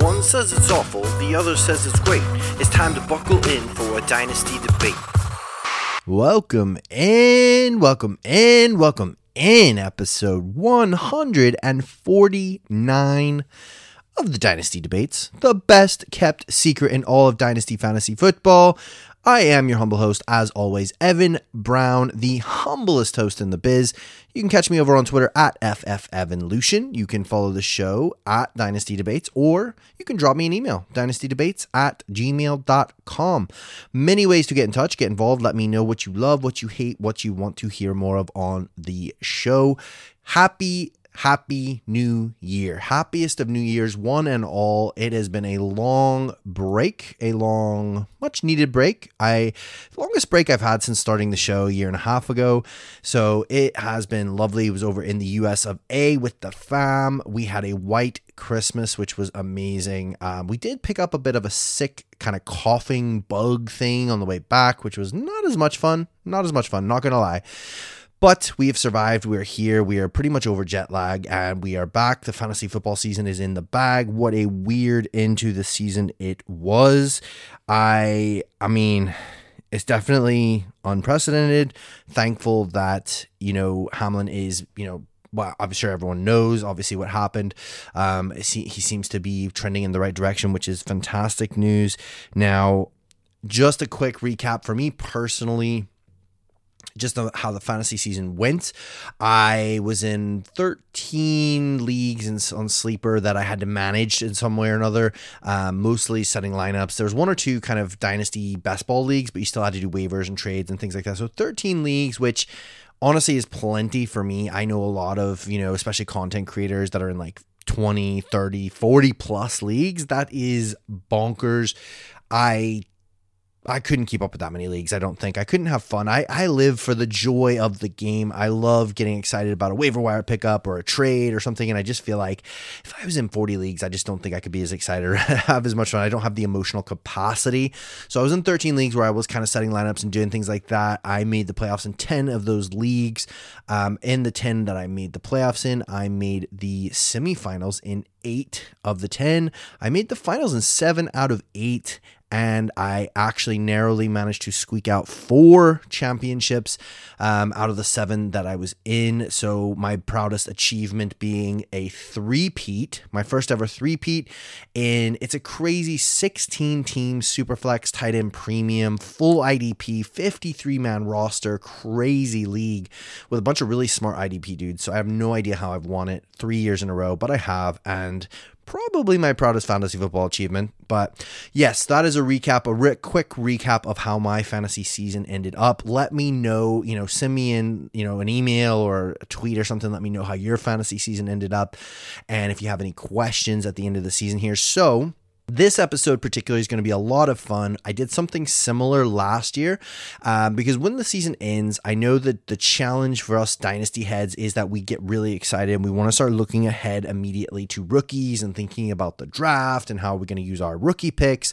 One says it's awful, the other says it's great. It's time to buckle in for a dynasty debate. Welcome in, welcome in, welcome in episode 149 of the Dynasty Debates, the best kept secret in all of Dynasty Fantasy Football. I am your humble host, as always, Evan Brown, the humblest host in the biz. You can catch me over on Twitter at FFEvanLucian. You can follow the show at Dynasty Debates, or you can drop me an email, dynastydebates at gmail.com. Many ways to get in touch, get involved, let me know what you love, what you hate, what you want to hear more of on the show. Happy happy new year. Happiest of New Year's, one and all. It has been a long break, a long, much needed break. I longest break I've had since starting the show a year and a half ago. So it has been lovely. It was over in the US of A with the fam. We had a white Christmas, which was amazing. Um, we did pick up a bit of a sick kind of coughing bug thing on the way back, which was not as much fun. Not as much fun, not gonna lie. But we have survived. We are here. We are pretty much over jet lag and we are back. The fantasy football season is in the bag. What a weird into the season it was. I I mean, it's definitely unprecedented. Thankful that, you know, Hamlin is, you know, well, I'm sure everyone knows obviously what happened. Um, he seems to be trending in the right direction, which is fantastic news. Now, just a quick recap for me personally just how the fantasy season went. I was in 13 leagues in, on Sleeper that I had to manage in some way or another, um, mostly setting lineups. There was one or two kind of dynasty best ball leagues, but you still had to do waivers and trades and things like that. So 13 leagues, which honestly is plenty for me. I know a lot of, you know, especially content creators that are in like 20, 30, 40 plus leagues. That is bonkers. I I couldn't keep up with that many leagues. I don't think I couldn't have fun. I, I live for the joy of the game. I love getting excited about a waiver wire pickup or a trade or something. And I just feel like if I was in 40 leagues, I just don't think I could be as excited or have as much fun. I don't have the emotional capacity. So I was in 13 leagues where I was kind of setting lineups and doing things like that. I made the playoffs in 10 of those leagues. Um, in the 10 that I made the playoffs in, I made the semifinals in eight of the 10. I made the finals in seven out of eight and I actually narrowly managed to squeak out four championships um, out of the seven that I was in. So my proudest achievement being a three-peat, my first ever three-peat, and it's a crazy 16 team superflex tight end premium, full IDP, 53 man roster, crazy league with a bunch of really smart IDP dudes. So I have no idea how I've won it three years in a row, but I have, and probably my proudest fantasy football achievement. But yes, that is a recap, a re- quick recap of how my fantasy season ended up. Let me know, you know, send me in, you know, an email or a tweet or something. Let me know how your fantasy season ended up. And if you have any questions at the end of the season here. So, this episode, particularly, is going to be a lot of fun. I did something similar last year um, because when the season ends, I know that the challenge for us Dynasty heads is that we get really excited and we want to start looking ahead immediately to rookies and thinking about the draft and how we're going to use our rookie picks.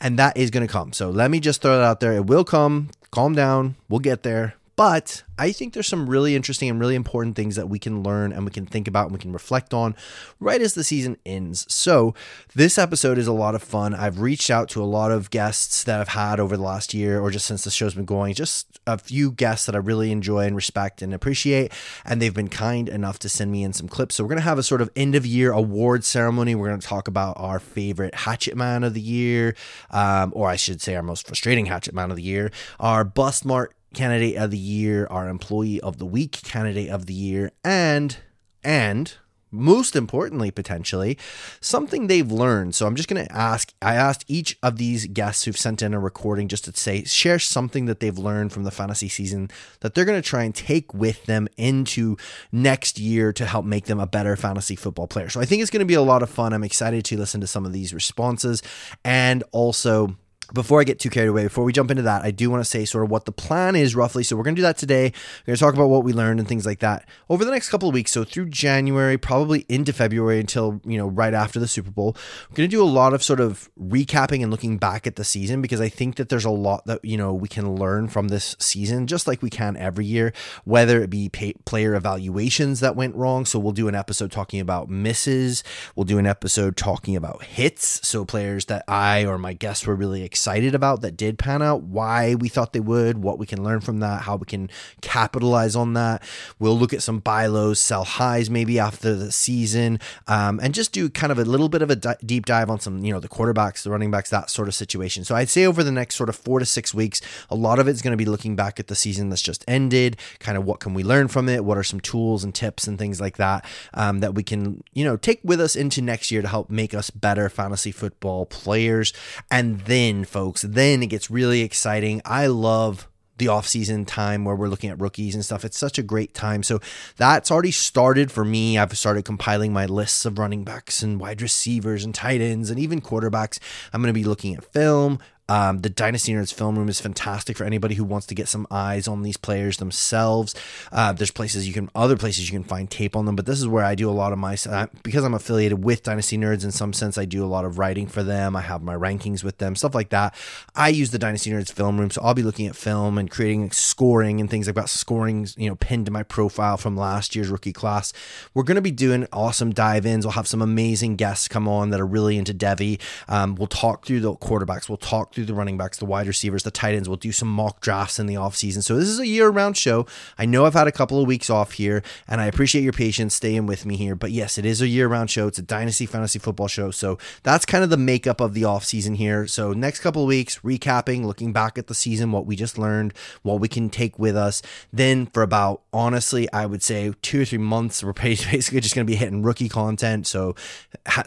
And that is going to come. So let me just throw that out there. It will come. Calm down. We'll get there. But I think there's some really interesting and really important things that we can learn and we can think about and we can reflect on right as the season ends. So, this episode is a lot of fun. I've reached out to a lot of guests that I've had over the last year or just since the show's been going, just a few guests that I really enjoy and respect and appreciate. And they've been kind enough to send me in some clips. So, we're going to have a sort of end of year award ceremony. We're going to talk about our favorite Hatchet Man of the year, um, or I should say, our most frustrating Hatchet Man of the year, our Bust Mart candidate of the year, our employee of the week candidate of the year, and and most importantly potentially something they've learned. So i'm just going to ask i asked each of these guests who've sent in a recording just to say share something that they've learned from the fantasy season that they're going to try and take with them into next year to help make them a better fantasy football player. So i think it's going to be a lot of fun. I'm excited to listen to some of these responses and also before I get too carried away, before we jump into that, I do want to say sort of what the plan is roughly. So we're going to do that today. We're going to talk about what we learned and things like that over the next couple of weeks. So through January, probably into February until, you know, right after the Super Bowl, we're going to do a lot of sort of recapping and looking back at the season because I think that there's a lot that, you know, we can learn from this season, just like we can every year, whether it be pay- player evaluations that went wrong. So we'll do an episode talking about misses. We'll do an episode talking about hits. So players that I or my guests were really excited excited about that did pan out, why we thought they would, what we can learn from that, how we can capitalize on that. We'll look at some buy lows, sell highs maybe after the season, um, and just do kind of a little bit of a di- deep dive on some, you know, the quarterbacks, the running backs, that sort of situation. So I'd say over the next sort of four to six weeks, a lot of it's going to be looking back at the season that's just ended, kind of what can we learn from it, what are some tools and tips and things like that um, that we can, you know, take with us into next year to help make us better fantasy football players. And then folks. Then it gets really exciting. I love the off-season time where we're looking at rookies and stuff. It's such a great time. So that's already started for me. I've started compiling my lists of running backs and wide receivers and tight ends and even quarterbacks. I'm going to be looking at film, um, the Dynasty Nerds film room is fantastic for anybody who wants to get some eyes on these players themselves. Uh, there's places you can, other places you can find tape on them, but this is where I do a lot of my, uh, because I'm affiliated with Dynasty Nerds in some sense, I do a lot of writing for them. I have my rankings with them, stuff like that. I use the Dynasty Nerds film room, so I'll be looking at film and creating scoring and things. I've got scoring, you know, pinned to my profile from last year's rookie class. We're going to be doing awesome dive ins. We'll have some amazing guests come on that are really into Devy. Um, we'll talk through the quarterbacks. We'll talk through the running backs, the wide receivers, the tight ends. We'll do some mock drafts in the offseason. So this is a year round show. I know I've had a couple of weeks off here, and I appreciate your patience staying with me here. But yes, it is a year round show. It's a dynasty fantasy football show. So that's kind of the makeup of the offseason here. So next couple of weeks, recapping, looking back at the season, what we just learned, what we can take with us. Then for about, honestly, I would say two or three months, we're basically just going to be hitting rookie content. So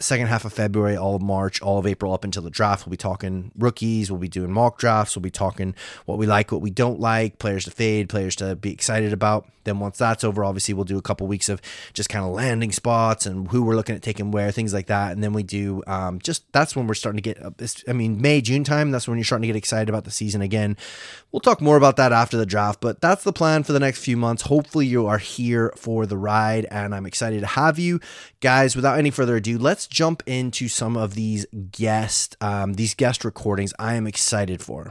second half of February, all of March, all of April up until the draft, we'll be talking rookies We'll be doing mock drafts. We'll be talking what we like, what we don't like, players to fade, players to be excited about. Then once that's over, obviously we'll do a couple weeks of just kind of landing spots and who we're looking at taking where, things like that. And then we do um, just that's when we're starting to get. I mean, May June time. That's when you're starting to get excited about the season again. We'll talk more about that after the draft, but that's the plan for the next few months. Hopefully you are here for the ride, and I'm excited to have you guys. Without any further ado, let's jump into some of these guest um, these guest recordings. I am excited for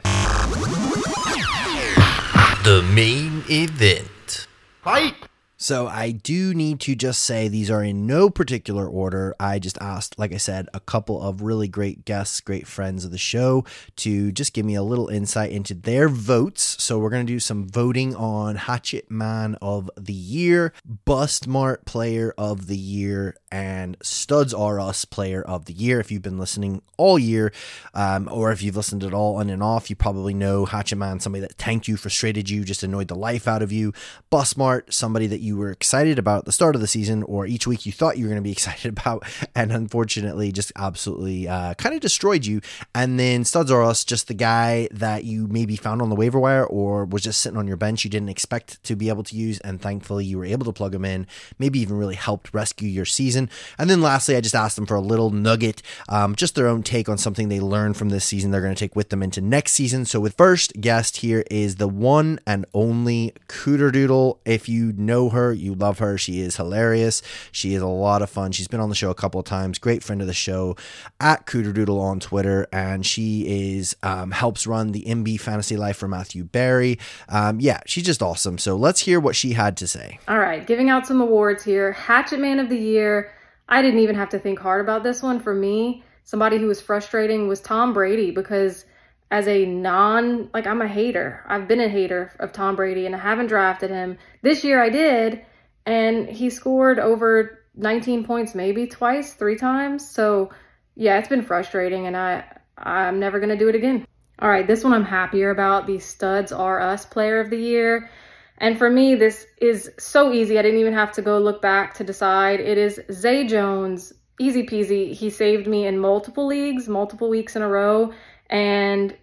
the main event. Fight! So I do need to just say these are in no particular order. I just asked, like I said, a couple of really great guests, great friends of the show to just give me a little insight into their votes. So we're going to do some voting on Hatchet Man of the Year, Bust Mart Player of the Year, and Studs R Us Player of the Year. If you've been listening all year, um, or if you've listened at all on and off, you probably know Hatchet Man, somebody that tanked you, frustrated you, just annoyed the life out of you. Bust Mart, somebody that you were excited about at the start of the season, or each week you thought you were going to be excited about, and unfortunately just absolutely uh, kind of destroyed you. And then Studs R Us, just the guy that you maybe found on the waiver wire or was just sitting on your bench you didn't expect to be able to use, and thankfully you were able to plug him in, maybe even really helped rescue your season. And then lastly, I just asked them for a little nugget, um, just their own take on something they learned from this season they're going to take with them into next season. So with first guest here is the one and only Cooter Doodle. If you know her, you love her. She is hilarious. She is a lot of fun. She's been on the show a couple of times. Great friend of the show at Cooter Doodle on Twitter, and she is um, helps run the MB Fantasy Life for Matthew Berry. Um, yeah, she's just awesome. So let's hear what she had to say. All right, giving out some awards here. Hatchet Man of the Year. I didn't even have to think hard about this one. For me, somebody who was frustrating was Tom Brady because as a non like I'm a hater. I've been a hater of Tom Brady and I haven't drafted him. This year I did and he scored over 19 points maybe twice, three times. So, yeah, it's been frustrating and I I'm never going to do it again. All right, this one I'm happier about. The Studs R Us player of the year. And for me, this is so easy. I didn't even have to go look back to decide. It is Zay Jones. Easy peasy. He saved me in multiple leagues, multiple weeks in a row. And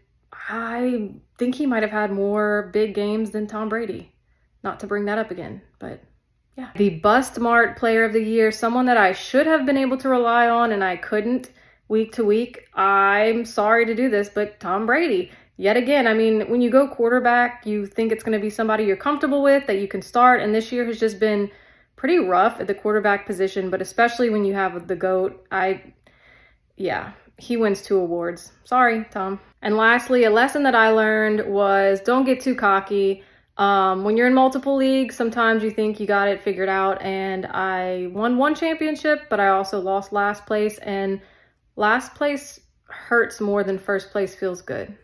I think he might have had more big games than Tom Brady. Not to bring that up again, but yeah. The Bust Mart Player of the Year, someone that I should have been able to rely on and I couldn't week to week. I'm sorry to do this, but Tom Brady, yet again, I mean, when you go quarterback, you think it's going to be somebody you're comfortable with that you can start. And this year has just been pretty rough at the quarterback position, but especially when you have the GOAT, I, yeah, he wins two awards. Sorry, Tom. And lastly, a lesson that I learned was don't get too cocky. Um, when you're in multiple leagues, sometimes you think you got it figured out. And I won one championship, but I also lost last place. And last place hurts more than first place feels good.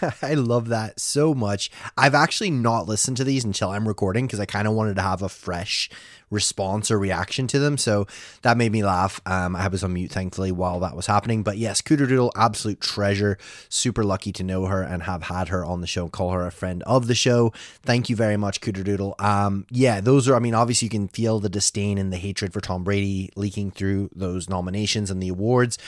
I love that so much. I've actually not listened to these until I'm recording because I kind of wanted to have a fresh response or reaction to them. So that made me laugh. Um, I was on mute, thankfully, while that was happening. But yes, Cooterdoodle, absolute treasure. Super lucky to know her and have had her on the show, call her a friend of the show. Thank you very much, Cooterdoodle. Um, yeah, those are, I mean, obviously you can feel the disdain and the hatred for Tom Brady leaking through those nominations and the awards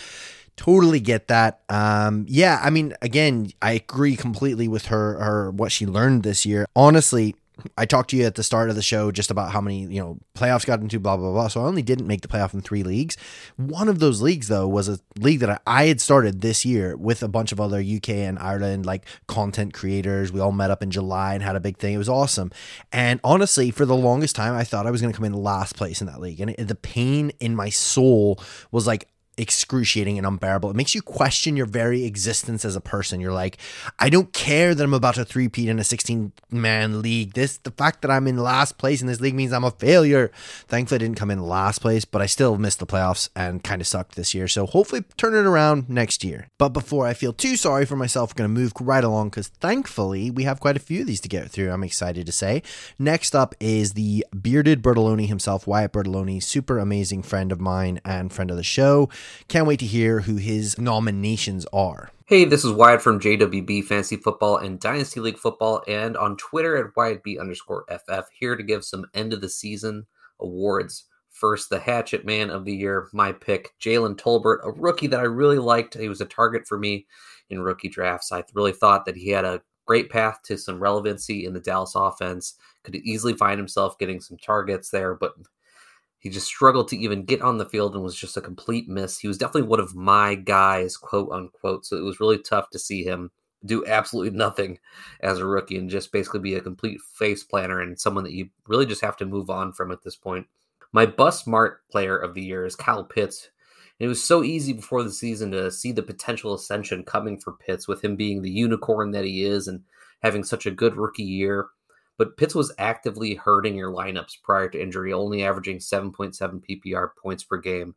totally get that um yeah i mean again i agree completely with her her what she learned this year honestly I talked to you at the start of the show just about how many, you know, playoffs got into blah, blah, blah. So I only didn't make the playoff in three leagues. One of those leagues, though, was a league that I, had started this year with a bunch of other UK and Ireland, like content creators. We all met up in July and had a big thing. It was awesome. And honestly, for the longest time, I thought I was going to come in last place in that league. And it, the pain in my soul was like, excruciating and unbearable. It makes you question your very existence as a person. You're like, I don't care that I'm about to three-peat in a 16 man league. This the fact that I'm in last place in this league means I'm a failure. Thankfully I didn't come in last place, but I still missed the playoffs and kind of sucked this year. So hopefully turn it around next year. But before I feel too sorry for myself, I'm gonna move right along because thankfully we have quite a few of these to get through. I'm excited to say. Next up is the bearded Bertoloni himself, Wyatt Bertoloni, super amazing friend of mine and friend of the show. Can't wait to hear who his nominations are. Hey, this is Wyatt from JWB Fantasy Football and Dynasty League Football, and on Twitter at WyattB underscore FF, here to give some end of the season awards. First, the Hatchet Man of the Year, my pick, Jalen Tolbert, a rookie that I really liked. He was a target for me in rookie drafts. I really thought that he had a great path to some relevancy in the Dallas offense. Could easily find himself getting some targets there, but he just struggled to even get on the field and was just a complete miss. He was definitely one of my guys, quote unquote. So it was really tough to see him do absolutely nothing as a rookie and just basically be a complete face planner and someone that you really just have to move on from at this point. My bust smart player of the year is Kyle Pitts. It was so easy before the season to see the potential ascension coming for Pitts with him being the unicorn that he is and having such a good rookie year but Pitts was actively hurting your lineups prior to injury, only averaging 7.7 PPR points per game.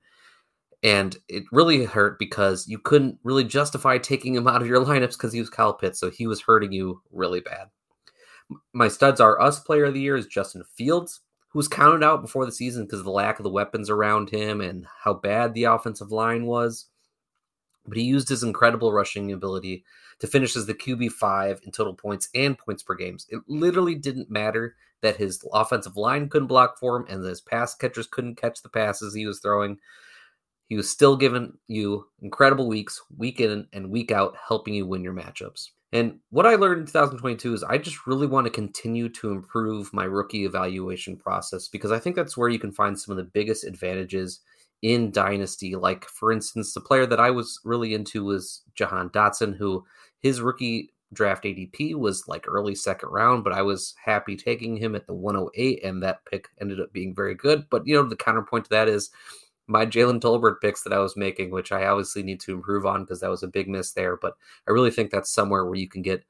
And it really hurt because you couldn't really justify taking him out of your lineups because he was Kyle Pitts. So he was hurting you really bad. My studs are us player of the year is Justin Fields, who was counted out before the season because of the lack of the weapons around him and how bad the offensive line was. But he used his incredible rushing ability to finish as the QB5 in total points and points per games. It literally didn't matter that his offensive line couldn't block for him and his pass catchers couldn't catch the passes he was throwing. He was still giving you incredible weeks, week in and week out, helping you win your matchups. And what I learned in 2022 is I just really want to continue to improve my rookie evaluation process because I think that's where you can find some of the biggest advantages in Dynasty. Like, for instance, the player that I was really into was Jahan Dotson, who his rookie draft ADP was like early second round, but I was happy taking him at the 108, and that pick ended up being very good. But you know, the counterpoint to that is my Jalen Tolbert picks that I was making, which I obviously need to improve on because that was a big miss there. But I really think that's somewhere where you can get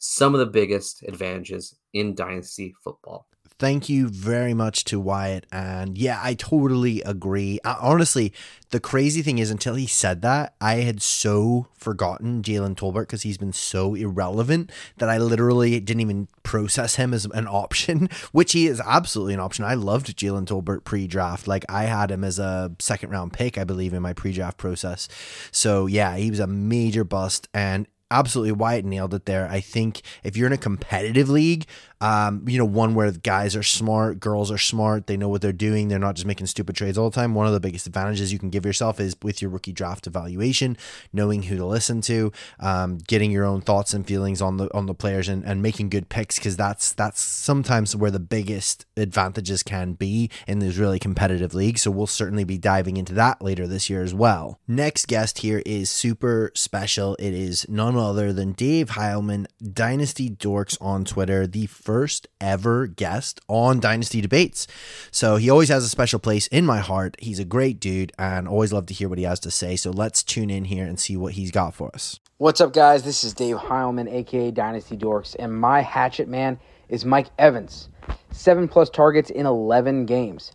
some of the biggest advantages in dynasty football thank you very much to Wyatt. And yeah, I totally agree. Uh, honestly, the crazy thing is, until he said that, I had so forgotten Jalen Tolbert because he's been so irrelevant that I literally didn't even process him as an option, which he is absolutely an option. I loved Jalen Tolbert pre draft. Like, I had him as a second round pick, I believe, in my pre draft process. So yeah, he was a major bust. And absolutely Wyatt nailed it there. I think if you're in a competitive league, Um, you know, one where guys are smart, girls are smart, they know what they're doing, they're not just making stupid trades all the time. One of the biggest advantages you can give yourself is with your rookie draft evaluation, knowing who to listen to, um, getting your own thoughts and feelings on the on the players and, and making good picks because that's that's sometimes where the biggest advantages can be in these really competitive leagues. So we'll certainly be diving into that later this year as well. Next guest here is super special. It is none other than Dave Heilman, Dynasty Dorks on Twitter, the first ever guest on Dynasty Debates. So he always has a special place in my heart. He's a great dude and always love to hear what he has to say. So let's tune in here and see what he's got for us. What's up, guys? This is Dave Heilman, aka Dynasty Dorks, and my hatchet man is Mike Evans. Seven plus targets in 11 games,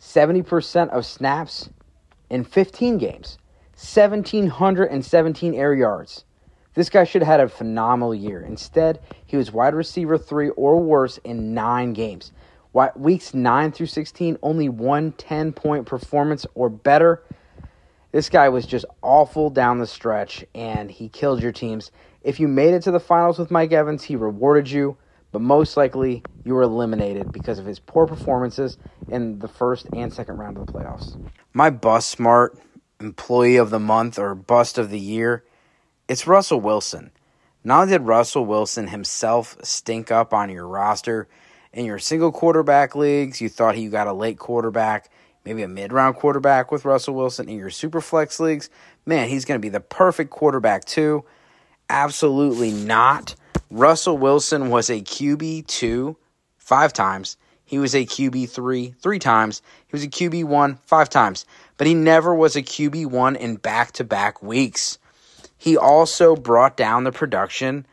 70% of snaps in 15 games, 1,717 air yards. This guy should have had a phenomenal year. Instead, he was wide receiver three or worse in nine games. Weeks 9 through 16, only one 10 point performance or better. This guy was just awful down the stretch, and he killed your teams. If you made it to the finals with Mike Evans, he rewarded you, but most likely you were eliminated because of his poor performances in the first and second round of the playoffs. My bust smart employee of the month or bust of the year, it's Russell Wilson. Not only did Russell Wilson himself stink up on your roster in your single quarterback leagues, you thought he got a late quarterback maybe a mid round quarterback with Russell Wilson in your super flex leagues, man, he's going to be the perfect quarterback too. Absolutely not. Russell Wilson was a QB2 five times. He was a QB3 three times. He was a QB1 five times. But he never was a QB1 in back to back weeks. He also brought down the production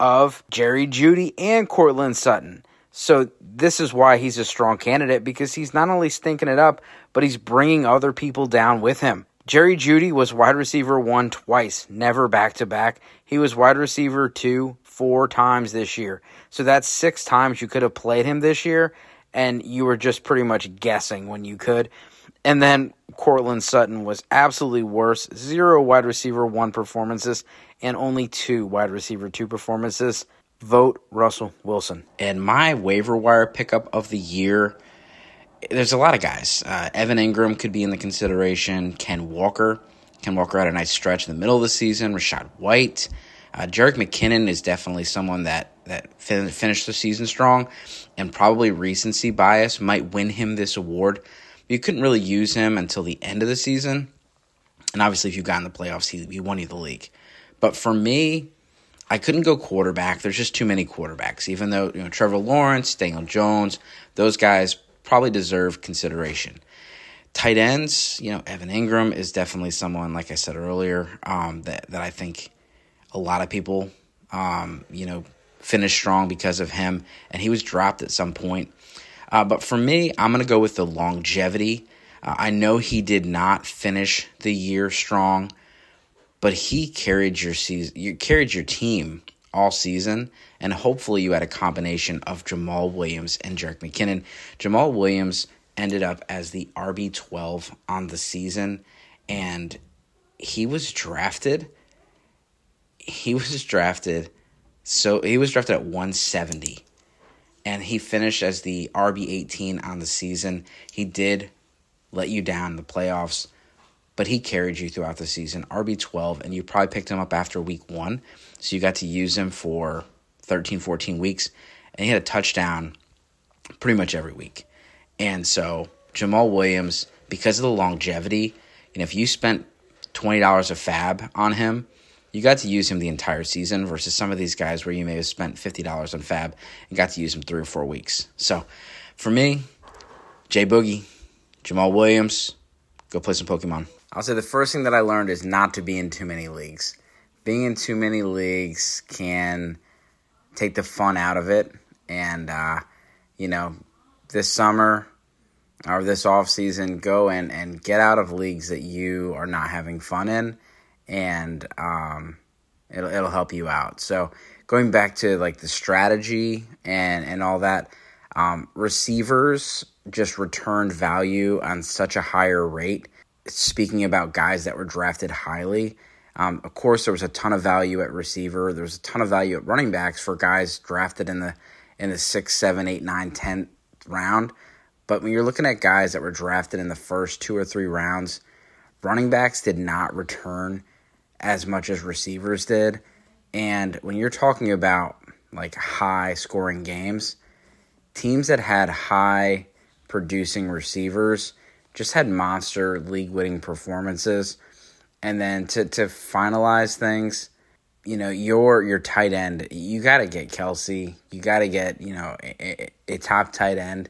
of Jerry Jeudy and Courtland Sutton. So this is why he's a strong candidate because he's not only stinking it up, but he's bringing other people down with him. Jerry Jeudy was wide receiver one twice, never back to back. He was wide receiver two four times this year. So that's six times you could have played him this year, and you were just pretty much guessing when you could. And then Courtland Sutton was absolutely worse. Zero wide receiver one performances and only two wide receiver two performances vote Russell Wilson. And my waiver wire pickup of the year, there's a lot of guys. Uh, Evan Engram could be in the consideration. Ken Walker. Ken Walker had a nice stretch in the middle of the season. Rachaad White. Uh, Jerick McKinnon is definitely someone that that fin- finished the season strong, and probably recency bias might win him this award. You couldn't really use him until the end of the season, and obviously, if you got in the playoffs, he, he won you the league. But for me, I couldn't go quarterback. There's just too many quarterbacks. Even though you know Trevor Lawrence, Daniel Jones, those guys probably deserve consideration. Tight ends, you know, Evan Engram is definitely someone, like I said earlier, um, that that I think a lot of people, um, you know, finished strong because of him, and he was dropped at some point. Uh, but for me, I'm going to go with the longevity. Uh, I know he did not finish the year strong but he carried your season, you carried your team all season, and hopefully you had a combination of Jamaal Williams and Jerick McKinnon. Jamaal Williams ended up as the RB twelve on the season, and he was drafted. He was drafted, so he was drafted at one seventy, and he finished as the RB eighteen on the season. He did let you down in the playoffs but he carried you throughout the season. RB12, and you probably picked him up after week one. So you got to use him for 13, 14 weeks, and he had a touchdown pretty much every week. And so Jamaal Williams, because of the longevity, and if you spent $20 a fab on him, you got to use him the entire season versus some of these guys where you may have spent $50 on FAAB and got to use him three or four weeks. So for me, Jay Boogie, Jamaal Williams, go play some Pokemon. I'll say the first thing that I learned is not to be in too many leagues. Being in too many leagues can take the fun out of it. And, uh, you know, this summer or this off season, go and, and get out of leagues that you are not having fun in, and um, it'll, it'll help you out. So, going back to like the strategy and, and all that, um, receivers just returned value on such a higher rate speaking about guys that were drafted highly, um, of course there was a ton of value at receiver. There was a ton of value at running backs for guys drafted in the in the sixth, seven, eight, nine, tenth round. But when you're looking at guys that were drafted in the first two or three rounds, running backs did not return as much as receivers did. And when you're talking about like high scoring games, teams that had high producing receivers just had monster league winning performances. And then to, to finalize things, you know, your your tight end, you got to get Kelce, You got to get, you know, a, a top tight end.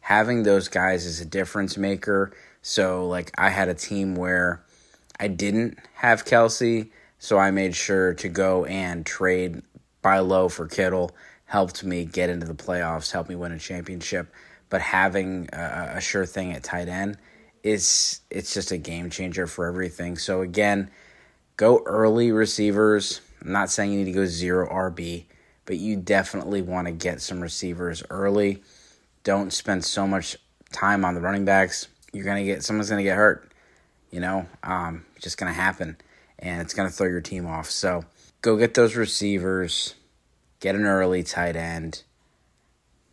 Having those guys is a difference maker. So, like, I had a team where I didn't have Kelce, so I made sure to go and trade buy low for Kittle. Helped me get into the playoffs, helped me win a championship. But having a, a sure thing at tight end is it's just a game changer for everything. So again, go early receivers. I'm not saying you need to go zero RB, but you definitely want to get some receivers early. Don't spend so much time on the running backs. You're gonna get someone's gonna get hurt. You know, um, just gonna happen, and it's gonna throw your team off. So go get those receivers, get an early tight end,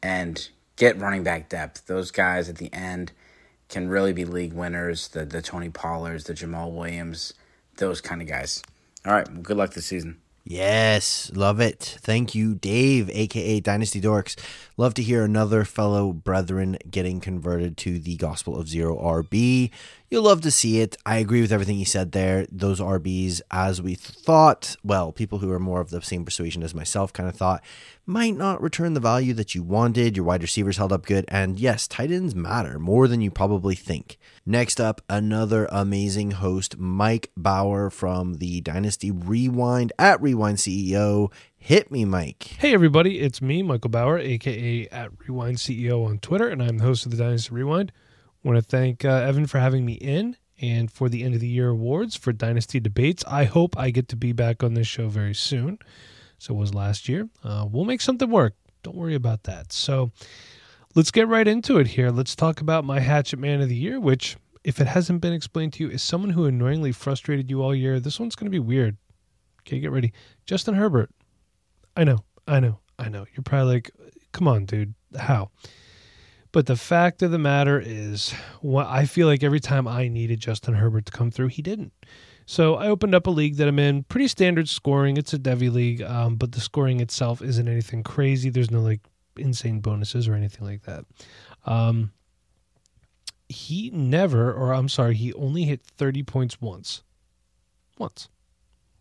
and get running back depth. Those guys at the end can really be league winners. The the Tony Pollards, the Jamaal Williams, those kind of guys. All right, well, good luck this season. Yes, love it. Thank you, Dave, aka Dynasty Dorks. Love to hear another fellow brethren getting converted to the gospel of zero RB. You'll love to see it. I agree with everything he said there. Those RBs, as we thought, well, people who are more of the same persuasion as myself kind of thought, might not return the value that you wanted. Your wide receivers held up good. And yes, tight ends matter more than you probably think. Next up, another amazing host, Mike Bauer from the Dynasty Rewind at Rewind CEO. Hit me, Mike. Hey, everybody, it's me, Michael Bauer, aka at Rewind CEO on Twitter, and I'm the host of the Dynasty Rewind. I want to thank uh, Evan for having me in and for the end of the year awards for Dynasty Debates. I hope I get to be back on this show very soon. So was last year. Uh, we'll make something work. Don't worry about that. So let's get right into it here. Let's talk about my Hatchet Man of the Year, which, if it hasn't been explained to you, is someone who annoyingly frustrated you all year. This one's going to be weird. Okay, get ready. Justin Herbert. I know, I know, I know. You're probably like, come on, dude. How? But the fact of the matter is, what I feel like every time I needed Justin Herbert to come through, he didn't. So I opened up a league that I'm in, pretty standard scoring. It's a Devy league, um, but the scoring itself isn't anything crazy. There's no like insane bonuses or anything like that. Um, he never, or I'm sorry, he only hit 30 points once. Once.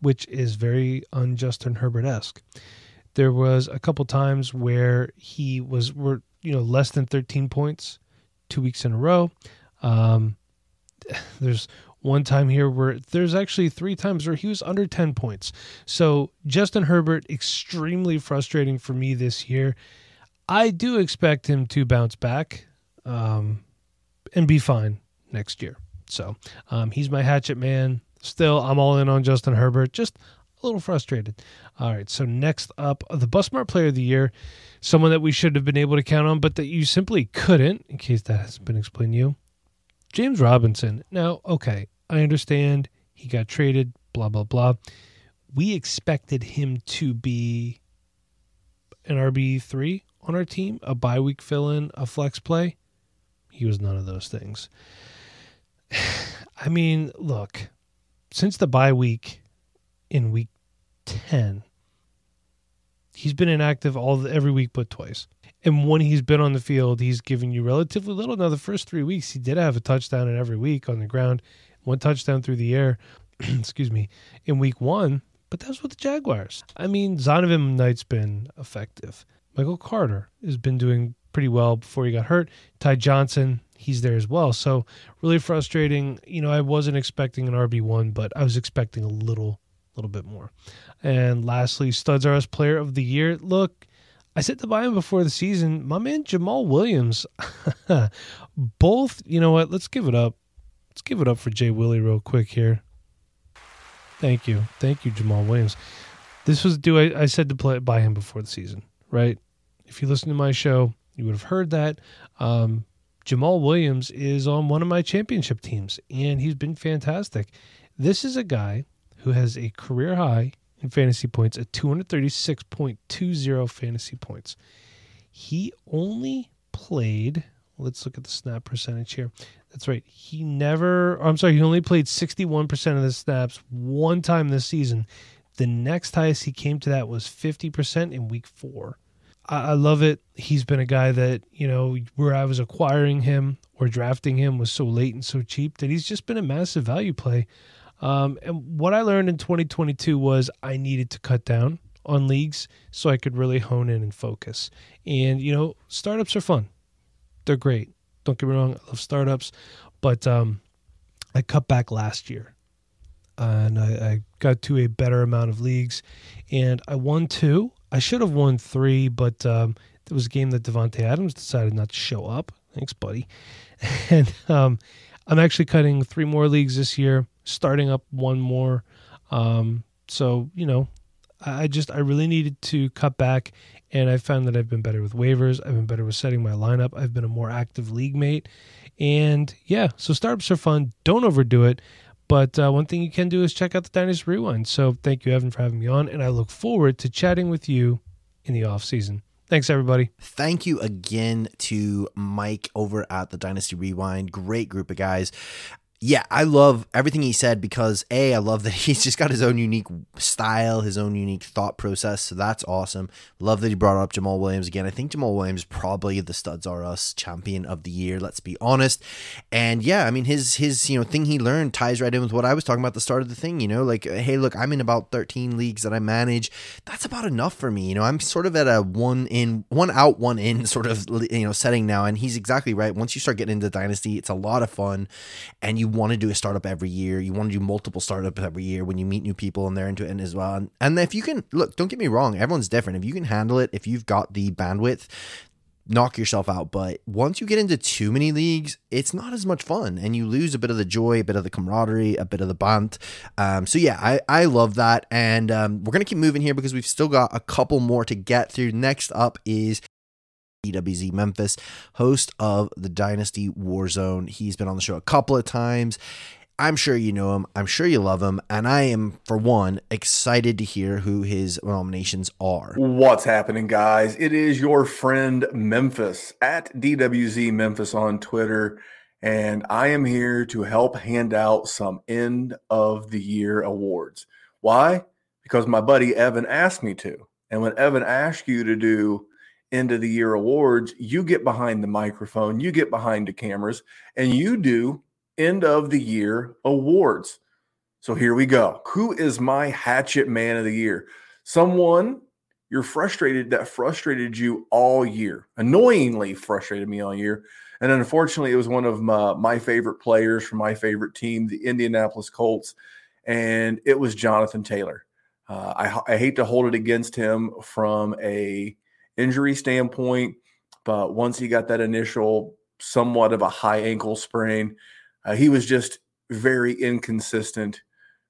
Which is very unJustin Herbert esque. There was a couple times where he was were you know less than 13 points two weeks in a row. Um, there's one time here where there's actually three times where he was under 10 points. So Justin Herbert, extremely frustrating for me this year. I do expect him to bounce back um, and be fine next year. So um, he's my hatchet man. Still, I'm all in on Justin Herbert. Just a little frustrated. All right. So next up, the Busmart Player of the Year, someone that we should have been able to count on, but that you simply couldn't, in case that hasn't been explained to you. James Robinson. Now, okay, I understand he got traded, blah, blah, blah. We expected him to be an RB3 on our team, a bye week fill in, a flex play. He was none of those things. I mean, look, since the bye week in week 10, he's been inactive all the, every week but twice. And when he's been on the field, he's given you relatively little. Now, the first three weeks, he did have a touchdown in every week on the ground, one touchdown through the air, excuse me, in week one, but that was with the Jaguars. I mean, Zonovan Knight's been effective. Michael Carter has been doing pretty well before he got hurt. Ty Johnson, he's there as well. So really frustrating. You know, I wasn't expecting an RB one, but I was expecting a little, little bit more. And lastly, Studs R Us Player of the Year. Look, I said to buy him before the season. My man Jamaal Williams. Both, you know what? Let's give it up. Let's give it up for Jay Willie real quick here. Thank you, thank you, Jamaal Williams. This was due. I, I said to play buy him before the season, right? If you listen to my show, you would have heard that. Um, Jamaal Williams is on one of my championship teams, and he's been fantastic. This is a guy who has a career high in fantasy points at 236.20 fantasy points. he only played. Let's look at the snap percentage here. That's right. He never. I'm sorry. He only played 61% of the snaps one time this season. The next highest he came to that was 50% in week four. I, I love it. He's been a guy that, you know, where I was acquiring him or drafting him was so late and so cheap that he's just been a massive value play. Um, and what I learned in 2022 was I needed to cut down on leagues so I could really hone in and focus. And, you know, startups are fun, they're great. Don't get me wrong, I love startups, but um, I cut back last year and I, I got to a better amount of leagues and I won two. I should have won three, but um, there was a game that Davante Adams decided not to show up. Thanks, buddy. And um, I'm actually cutting three more leagues this year, starting up one more. Um, so you know, I just I really needed to cut back, and I found that I've been better with waivers. I've been better with setting my lineup. I've been a more active league mate, and yeah, so startups are fun. Don't overdo it. But uh, one thing you can do is check out the Dynasty Rewind. So thank you, Evan, for having me on, and I look forward to chatting with you in the off season. Thanks, everybody. Thank you again to Mike over at the Dynasty Rewind. Great group of guys yeah, I love everything he said because A, I love that he's just got his own unique style, his own unique thought process. So that's awesome. Love that he brought up Jamaal Williams again. I think Jamaal Williams probably the studs are us champion of the year, let's be honest. And yeah, I mean his his, you know, thing he learned ties right in with what I was talking about the start of the thing, you know, like hey, look, I'm in about 13 leagues that I manage. That's about enough for me. You know, I'm sort of at a one in, one out, one in sort of you know, setting now and he's exactly right. Once you start getting into dynasty, it's a lot of fun and you want to do a startup every year. You want to do multiple startups every year when you meet new people and they're into it as well. And, if you can look, don't get me wrong, everyone's different. If you can handle it, if you've got the bandwidth, knock yourself out. But once you get into too many leagues, it's not as much fun and you lose a bit of the joy, a bit of the camaraderie, a bit of the bond. Um, so yeah, I, I love that. And um, we're going to keep moving here because we've still got a couple more to get through. Next up is DWZ Memphis, host of the Dynasty Warzone. He's been on the show a couple of times. I'm sure you know him. I'm sure you love him. And I am, for one, excited to hear who his nominations are. What's happening, guys? It is your friend Memphis at DWZ Memphis on Twitter. And I am here to help hand out some end of the year awards. Why? Because my buddy Evan asked me to. And when Evan asks you to do end of the year awards, you get behind the microphone, you get behind the cameras, and you do end of the year awards. So here we go. Who is my hatchet man of the year? Someone you're frustrated that frustrated you all year, annoyingly frustrated me all year. And unfortunately, it was one of my, my favorite players from my favorite team, the Indianapolis Colts, and it was Jonathan Taylor. Uh, I, I hate to hold it against him from a injury standpoint, but once he got that initial somewhat of a high ankle sprain, uh, he was just very inconsistent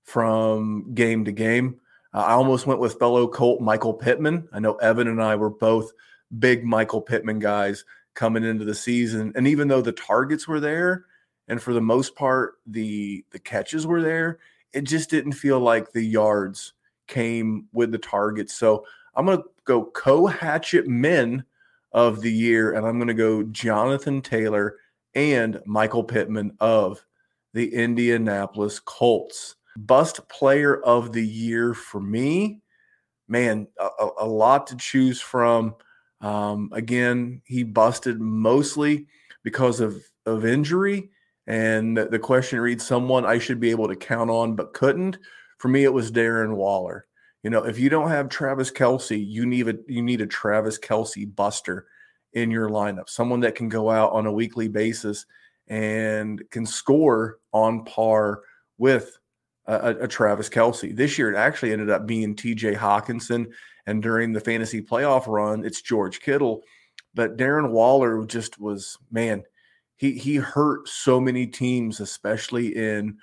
from game to game. Uh, I almost went with fellow Colt Michael Pittman. I know Evan and I were both big Michael Pittman guys coming into the season, and even though the targets were there, and for the most part the the catches were there, it just didn't feel like the yards came with the targets. So I'm going to go co hatchet men of the year, and I'm going to go Jonathan Taylor and Michael Pittman of the Indianapolis Colts. Bust player of the year for me. Man, a, a lot to choose from. Um, again, he busted mostly because of, of injury. And the question reads someone I should be able to count on, but couldn't. For me, it was Darren Waller. You know, if you don't have Travis Kelce, you need a you need a Travis Kelce buster in your lineup, someone that can go out on a weekly basis and can score on par with a, a Travis Kelce. This year, it actually ended up being T.J. Hockenson, and during the fantasy playoff run, it's George Kittle. But Darren Waller just was man. He he hurt so many teams, especially in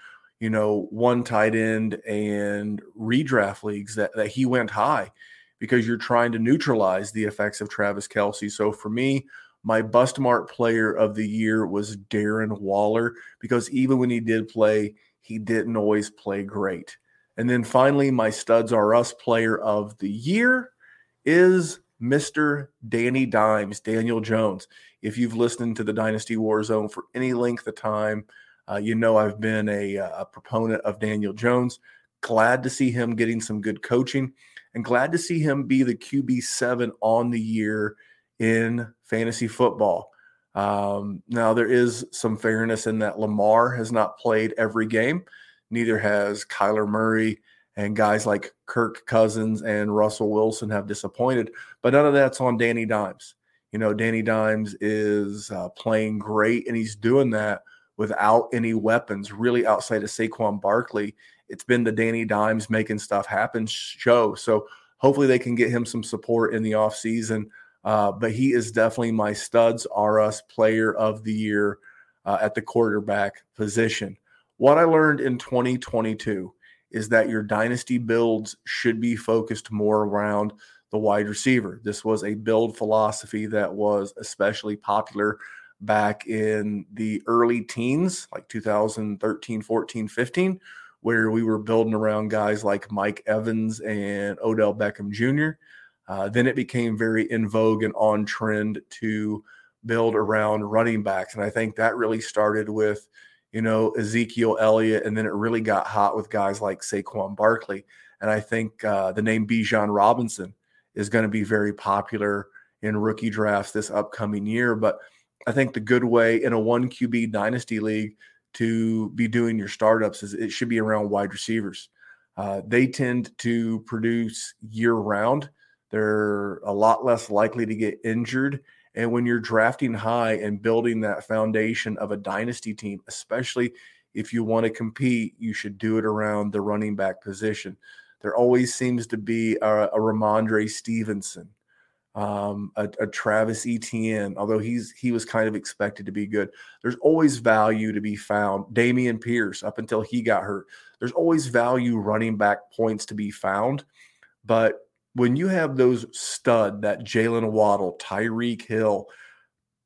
you know, one tight end and redraft leagues that, that he went high because you're trying to neutralize the effects of Travis Kelce. So for me, my bust mark player of the year was Darren Waller because even when he did play, he didn't always play great. And then finally, my studs are us player of the year is Mr. Danny Dimes, Daniel Jones. If you've listened to the Dynasty Warzone for any length of time, uh, you know I've been a, a proponent of Daniel Jones. Glad to see him getting some good coaching and glad to see him be the QB7 on the year in fantasy football. Um, now, there is some fairness in that Lamar has not played every game, neither has Kyler Murray, and guys like Kirk Cousins and Russell Wilson have disappointed, but none of that's on Danny Dimes. You know, Danny Dimes is uh, playing great, and he's doing that without any weapons, really outside of Saquon Barkley. It's been the Danny Dimes making stuff happen show. So hopefully they can get him some support in the offseason. Uh, but he is definitely my studs R us player of the year uh, at the quarterback position. What I learned in 2022 is that your dynasty builds should be focused more around the wide receiver. This was a build philosophy that was especially popular back in the early teens, like 2013, 14, 15, where we were building around guys like Mike Evans and Odell Beckham Jr. Uh, then it became very in vogue and on trend to build around running backs. And I think that really started with, you know, Ezekiel Elliott. And then it really got hot with guys like Saquon Barkley. And I think uh, the name Bijan Robinson is going to be very popular in rookie drafts this upcoming year. But I think the good way in a one QB dynasty league to be doing your startups is it should be around wide receivers. Uh, they tend to produce year round. They're a lot less likely to get injured. And when you're drafting high and building that foundation of a dynasty team, especially if you want to compete, you should do it around the running back position. There always seems to be a, a Rhamondre Stevenson, um, a, a, Travis Etienne, although he's he was kind of expected to be good. There's always value to be found. Dameon Pierce, up until he got hurt, there's always value running back points to be found. But when you have those stud, that Jalen Waddle, Tyreek Hill,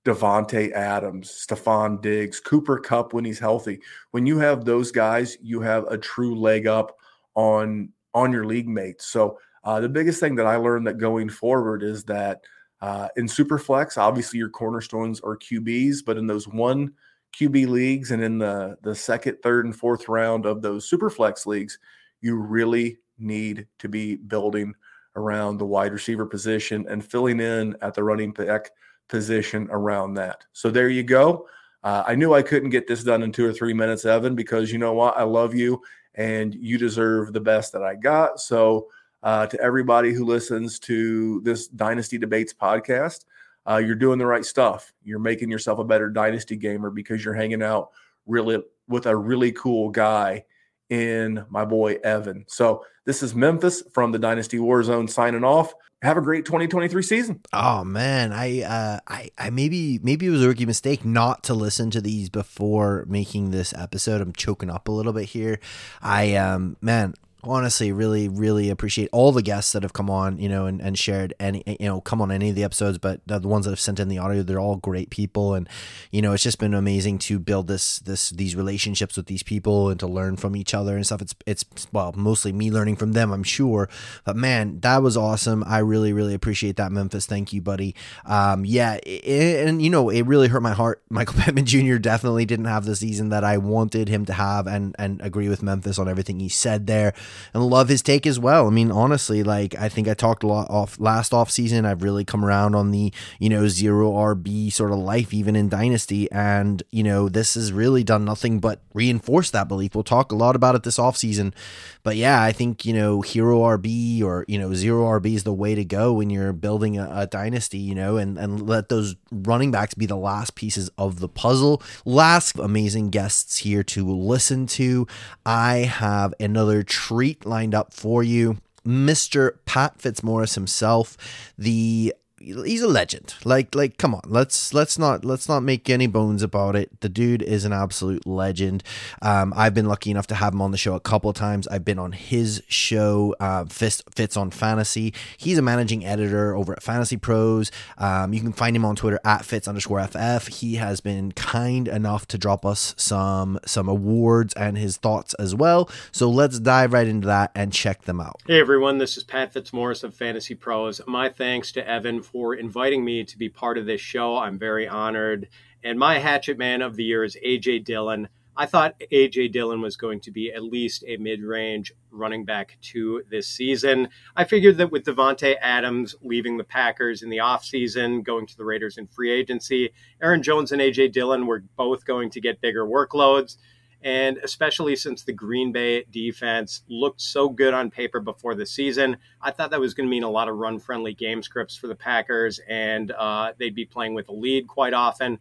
Davante Adams, Stefon Diggs, Cooper Kupp when he's healthy, when you have those guys, you have a true leg up on on your league mates. So uh, the biggest thing that I learned that going forward is that uh, in Superflex, obviously your cornerstones are QBs, but in those one QB leagues and in the the second, third, and fourth round of those Superflex leagues, you really need to be building around the wide receiver position and filling in at the running back position around that. So there you go. Uh, I knew I couldn't get this done in two or three minutes, Evan, because you know what? I love you and you deserve the best that I got. So, uh, to everybody who listens to this Dynasty Debates podcast, uh, you're doing the right stuff. You're making yourself a better Dynasty gamer because you're hanging out really with a really cool guy in my boy Evan. So this is Memphis from the Dynasty Warzone signing off. Have a great 2023 season. Oh man, I uh I I maybe maybe it was a rookie mistake not to listen to these before making this episode. I'm choking up a little bit here. I um man, honestly really really appreciate all the guests that have come on you know and, and shared any you know come on any of the episodes but the ones that have sent in the audio they're all great people. And you know it's just been amazing to build this this these relationships with these people and to learn from each other and stuff. It's it's well mostly me learning from them i'm sure. But man that was awesome. I really really appreciate that memphis. Thank you buddy. Um yeah it, and you know it really hurt my heart. Michael pittman jr definitely didn't have the season that i wanted him to have and and agree with memphis on everything he said there and love his take as well. I mean, honestly, like I think I talked a lot off last off season. I've really come around on the you know zero RB sort of life even in Dynasty, and you know this has really done nothing but reinforce that belief. We'll talk a lot about it this off season, but yeah, I think you know hero RB or you know zero RB is the way to go when you're building a, a dynasty. You know, and and let those running backs be the last pieces of the puzzle. Last amazing guests here to listen to. I have another treat lined up for you. Mr. Pat Fitzmaurice himself, the he's a legend. Like like come on, let's let's not let's not make any bones about it. The dude is an absolute legend. Um, I've been lucky enough to have him on the show a couple of times. I've been on his show, uh, Fist Fits on Fantasy. He's a managing editor over at Fantasy Pros. Um, you can find him on Twitter at Fits underscore FF. He has been kind enough to drop us some some awards and his thoughts as well. So let's dive right into that and check them out. Hey everyone, this is Pat Fitzmaurice of Fantasy Pros. My thanks to Evan for inviting me to be part of this show. I'm very honored. And my hatchet man of the year is AJ Dillon. I thought AJ Dillon was going to be at least a mid-range running back two this season. I figured that with Davante Adams leaving the Packers in the offseason, going to the Raiders in free agency, Aaron Jones and AJ Dillon were both going to get bigger workloads. And especially since the Green Bay defense looked so good on paper before the season, I thought that was going to mean a lot of run friendly game scripts for the Packers, and uh, they'd be playing with a lead quite often.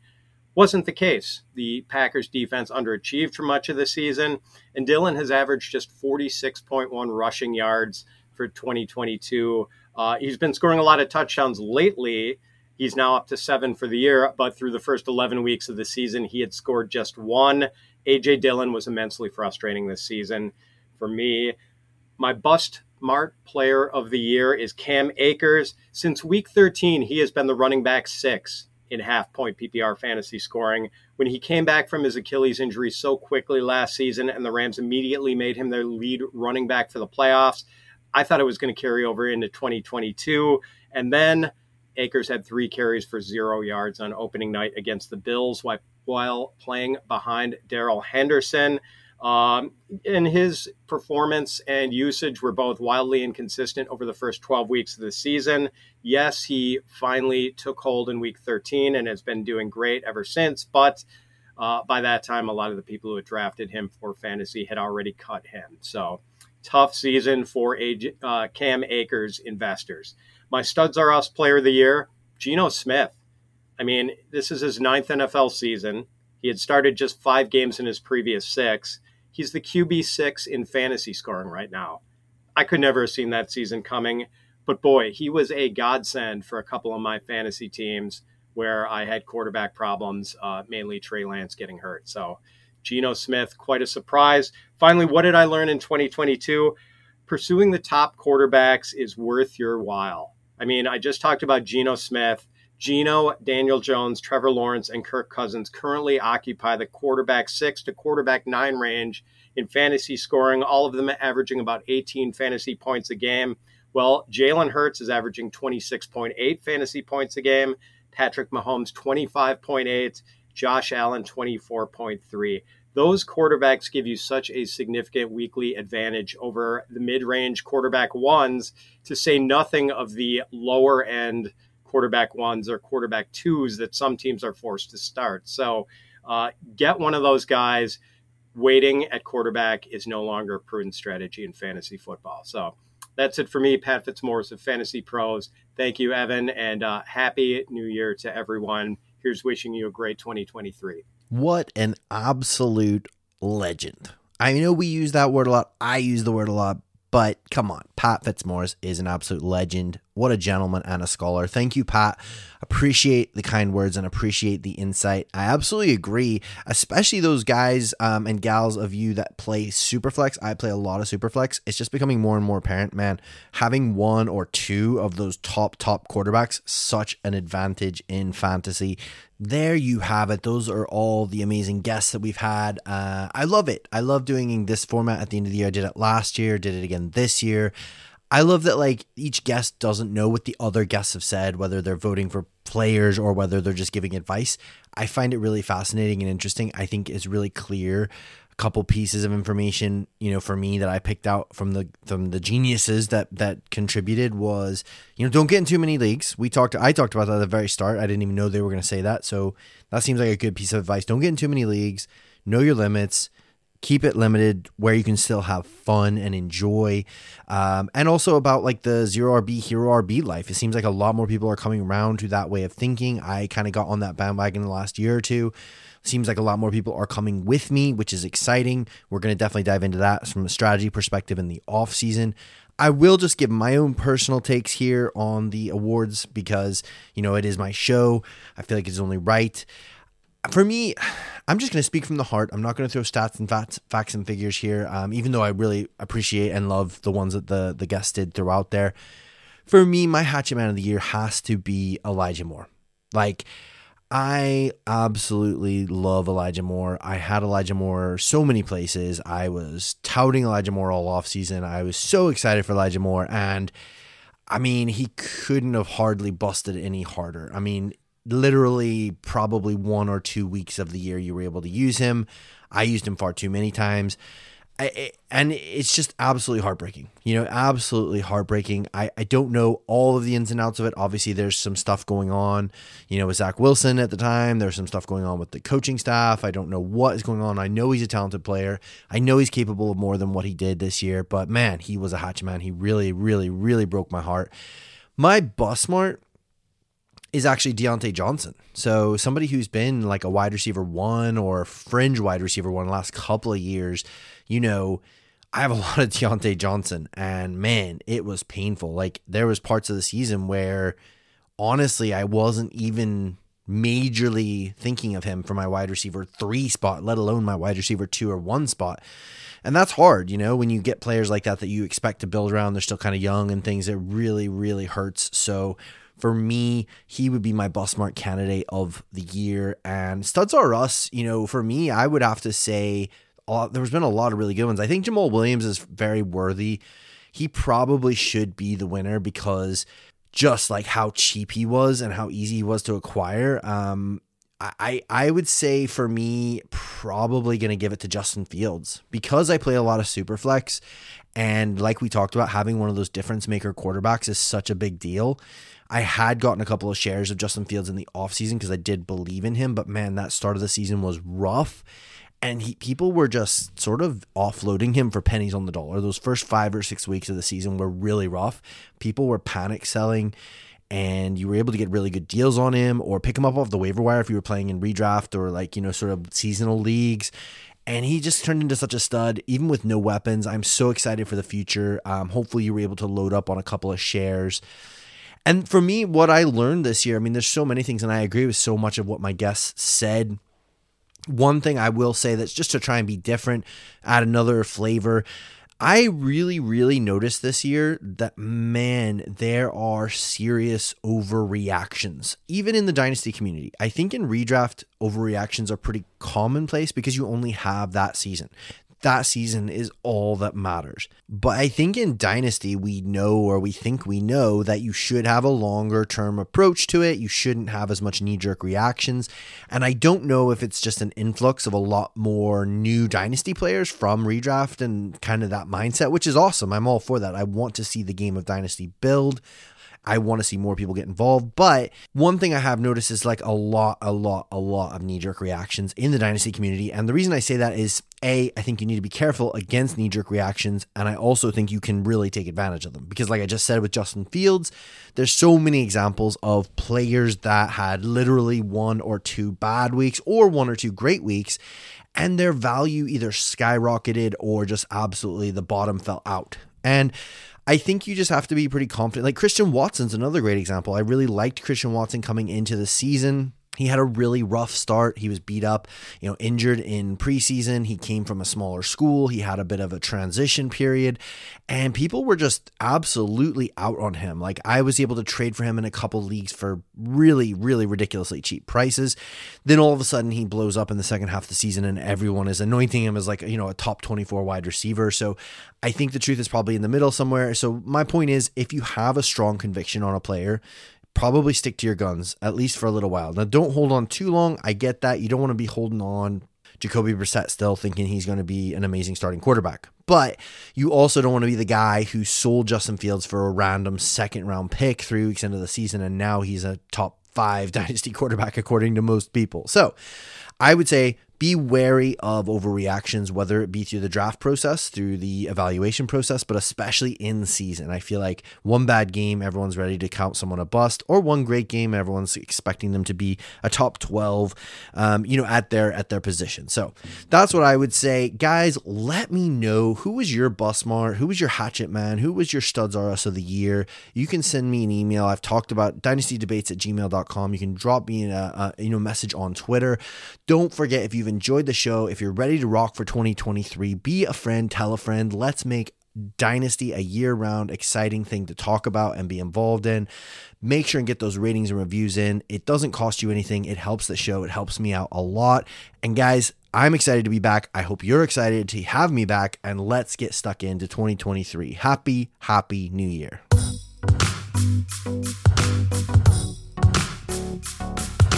Wasn't the case. The Packers defense underachieved for much of the season, and Dillon has averaged just 46.1 rushing yards for 2022. Uh, he's been scoring a lot of touchdowns lately. He's now up to seven for the year, but through the first 11 weeks of the season, he had scored just one. AJ Dillon was immensely frustrating this season for me. My bust Mart player of the year is Cam Akers. Since week 13, he has been the running back six in half point PPR fantasy scoring. When he came back from his Achilles injury so quickly last season and the Rams immediately made him their lead running back for the playoffs, I thought it was going to carry over into 2022. And then Akers had three carries for zero yards on opening night against the Bills while, playing behind Darrell Henderson. Um, and his performance and usage were both wildly inconsistent over the first 12 weeks of the season. Yes, he finally took hold in week 13 and has been doing great ever since, but uh, by that time, a lot of the people who had drafted him for fantasy had already cut him. So, tough season for uh, Cam Akers investors. My studs are us player of the year, Geno Smith. I mean, this is his ninth NFL season. He had started just five games in his previous six. He's the QB six in fantasy scoring right now. I could never have seen that season coming, but boy, he was a godsend for a couple of my fantasy teams where I had quarterback problems, uh, mainly Trey Lance getting hurt. So, Geno Smith, quite a surprise. Finally, what did I learn in 2022? Pursuing the top quarterbacks is worth your while. I mean, I just talked about Geno Smith. Geno, Daniel Jones, Trevor Lawrence, and Kirk Cousins currently occupy the quarterback six to quarterback nine range in fantasy scoring, all of them averaging about 18 fantasy points a game. Well, Jalen Hurts is averaging 26.8 fantasy points a game, Patrick Mahomes 25.8, Josh Allen 24.3 those quarterbacks give you such a significant weekly advantage over the mid range quarterback ones, to say nothing of the lower end quarterback ones or quarterback twos that some teams are forced to start. So uh, get one of those guys. Waiting at quarterback is no longer a prudent strategy in fantasy football. So that's it for me, Pat Fitzmaurice of Fantasy Pros. Thank you, Evan, and uh, happy new year to everyone. Here's wishing you a great 2023. What an absolute legend. I know we use that word a lot. I use the word a lot, but come on. Pat Fitzmaurice is an absolute legend. What a gentleman and a scholar. Thank you, Pat. Appreciate the kind words and appreciate the insight. I absolutely agree, especially those guys um, and gals of you that play Superflex. I play a lot of Superflex. It's just becoming more and more apparent, man. Having one or two of those top, top quarterbacks, such an advantage in fantasy there you have it. Those are all the amazing guests that we've had. Uh, I love it. I love doing this format at the end of the year. I did it last year, did it again this year. I love that like each guest doesn't know what the other guests have said, whether they're voting for players or whether they're just giving advice. I find it really fascinating and interesting. I think it's really clear a couple pieces of information, you know, for me that I picked out from the from the geniuses that that contributed was, you know, don't get in too many leagues. We talked I talked about that at the very start. I didn't even know they were going to say that. So that seems like a good piece of advice. Don't get in too many leagues. Know your limits keep it limited where you can still have fun and enjoy um, and also about like the zero rb hero rb life. It seems like a lot more people are coming around to that way of thinking. I kind of got on that bandwagon the last year or two. Seems like a lot more people are coming with me which is exciting. We're going to definitely dive into that from a strategy perspective in the off season. I will just give my own personal takes here on the awards because, you know, it is my show. I feel like it's only right. For me, I'm just going to speak from the heart. I'm not going to throw stats and facts, facts and figures here, um, even though I really appreciate and love the ones that the, the guests did throughout there. For me, my Hatchet Man of the Year has to be Elijah Moore. Like, I absolutely love Elijah Moore. I had Elijah Moore so many places. I was touting Elijah Moore all off season. I was so excited for Elijah Moore and I mean, he couldn't have hardly busted any harder. I mean, literally probably one or two weeks of the year you were able to use him. I used him far too many times. I, and it's just absolutely heartbreaking. You know, absolutely heartbreaking. I, I don't know all of the ins and outs of it. Obviously, there's some stuff going on, you know, with Zach Wilson at the time. There's some stuff going on with the coaching staff. I don't know what is going on. I know he's a talented player. I know he's capable of more than what he did this year, but man, he was a hatchet man. He really, really, really broke my heart. My bus smart is actually Diontae Johnson. So somebody who's been like a wide receiver one or fringe wide receiver one last couple of years you know, I have a lot of Diontae Johnson, and man, it was painful. Like there was parts of the season where honestly I wasn't even majorly thinking of him for my wide receiver three spot, let alone my wide receiver two or one spot. And that's hard, you know, when you get players like that that you expect to build around, they're still kind of young and things, it really, really hurts. So for me, he would be my bus mark candidate of the year. And studs are us, you know, for me, I would have to say lot, there's been a lot of really good ones. I think Jamaal Williams is very worthy. He probably should be the winner because just like how cheap he was and how easy he was to acquire. Um, I I would say for me, probably going to give it to Justin Fields because I play a lot of super flex, and like we talked about, having one of those difference maker quarterbacks is such a big deal. I had gotten a couple of shares of Justin Fields in the offseason because I did believe in him, but man, that start of the season was rough and he, people were just sort of offloading him for pennies on the dollar. Those first five or six weeks of the season were really rough. People were panic selling, and you were able to get really good deals on him or pick him up off the waiver wire if you were playing in redraft or like, you know, sort of seasonal leagues. And he just turned into such a stud, even with no weapons. I'm so excited for the future. Um, hopefully, you were able to load up on a couple of shares. And for me, what I learned this year, I mean, there's so many things, and I agree with so much of what my guests said one thing I will say that's just to try and be different, add another flavor. I really, really noticed this year that, man, there are serious overreactions, even in the Dynasty community. I think in redraft, overreactions are pretty commonplace because you only have that season that season is all that matters. But I think in Dynasty, we know or we think we know that you should have a longer term approach to it. You shouldn't have as much knee jerk reactions. And I don't know if it's just an influx of a lot more new Dynasty players from redraft and kind of that mindset, which is awesome. I'm all for that. I want to see the game of Dynasty build. I want to see more people get involved. But one thing I have noticed is like a lot, a lot, a lot of knee jerk reactions in the Dynasty community. And the reason I say that is A, I think you need to be careful against knee jerk reactions. And I also think you can really take advantage of them. Because, like I just said with Justin Fields, there's so many examples of players that had literally one or two bad weeks or one or two great weeks and their value either skyrocketed or just absolutely the bottom fell out. And I think you just have to be pretty confident. Like Christian Watson's another great example. I really liked Christian Watson coming into the season. He had a really rough start. He was beat up, you know, injured in preseason. He came from a smaller school. He had a bit of a transition period, and people were just absolutely out on him. Like I was able to trade for him in a couple leagues for really, really ridiculously cheap prices. Then all of a sudden he blows up in the second half of the season, and everyone is anointing him as like you know a top twenty four wide receiver. So I think the truth is probably in the middle somewhere. So my point is, if you have a strong conviction on a player, probably stick to your guns at least for a little while. Now, don't hold on too long. I get that. You don't want to be holding on Jacoby Brissett still thinking he's going to be an amazing starting quarterback. But you also don't want to be the guy who sold Justin Fields for a random second round pick three weeks into the season and now he's a top five dynasty quarterback according to most people. So I would say be wary of overreactions, whether it be through the draft process, through the evaluation process, but especially in season. I feel like one bad game, everyone's ready to count someone a bust, or one great game, everyone's expecting them to be a top 12, um, you know, at their at their position. So that's what I would say. Guys, let me know who was your bust mart, who was your hatchet man, who was your studs RS of the year. You can send me an email. I've talked about dynastydebates at gmail.com. You can drop me a, a you know message on Twitter. Don't forget if you've enjoyed the show, if you're ready to rock for 2023, be a friend, tell a friend. Let's make Dynasty a year round exciting thing to talk about and be involved in. Make sure and get those ratings and reviews in. It doesn't cost you anything, it helps the show, it helps me out a lot. And guys, I'm excited to be back. I hope you're excited to have me back, and let's get stuck into 2023. Happy, happy new year.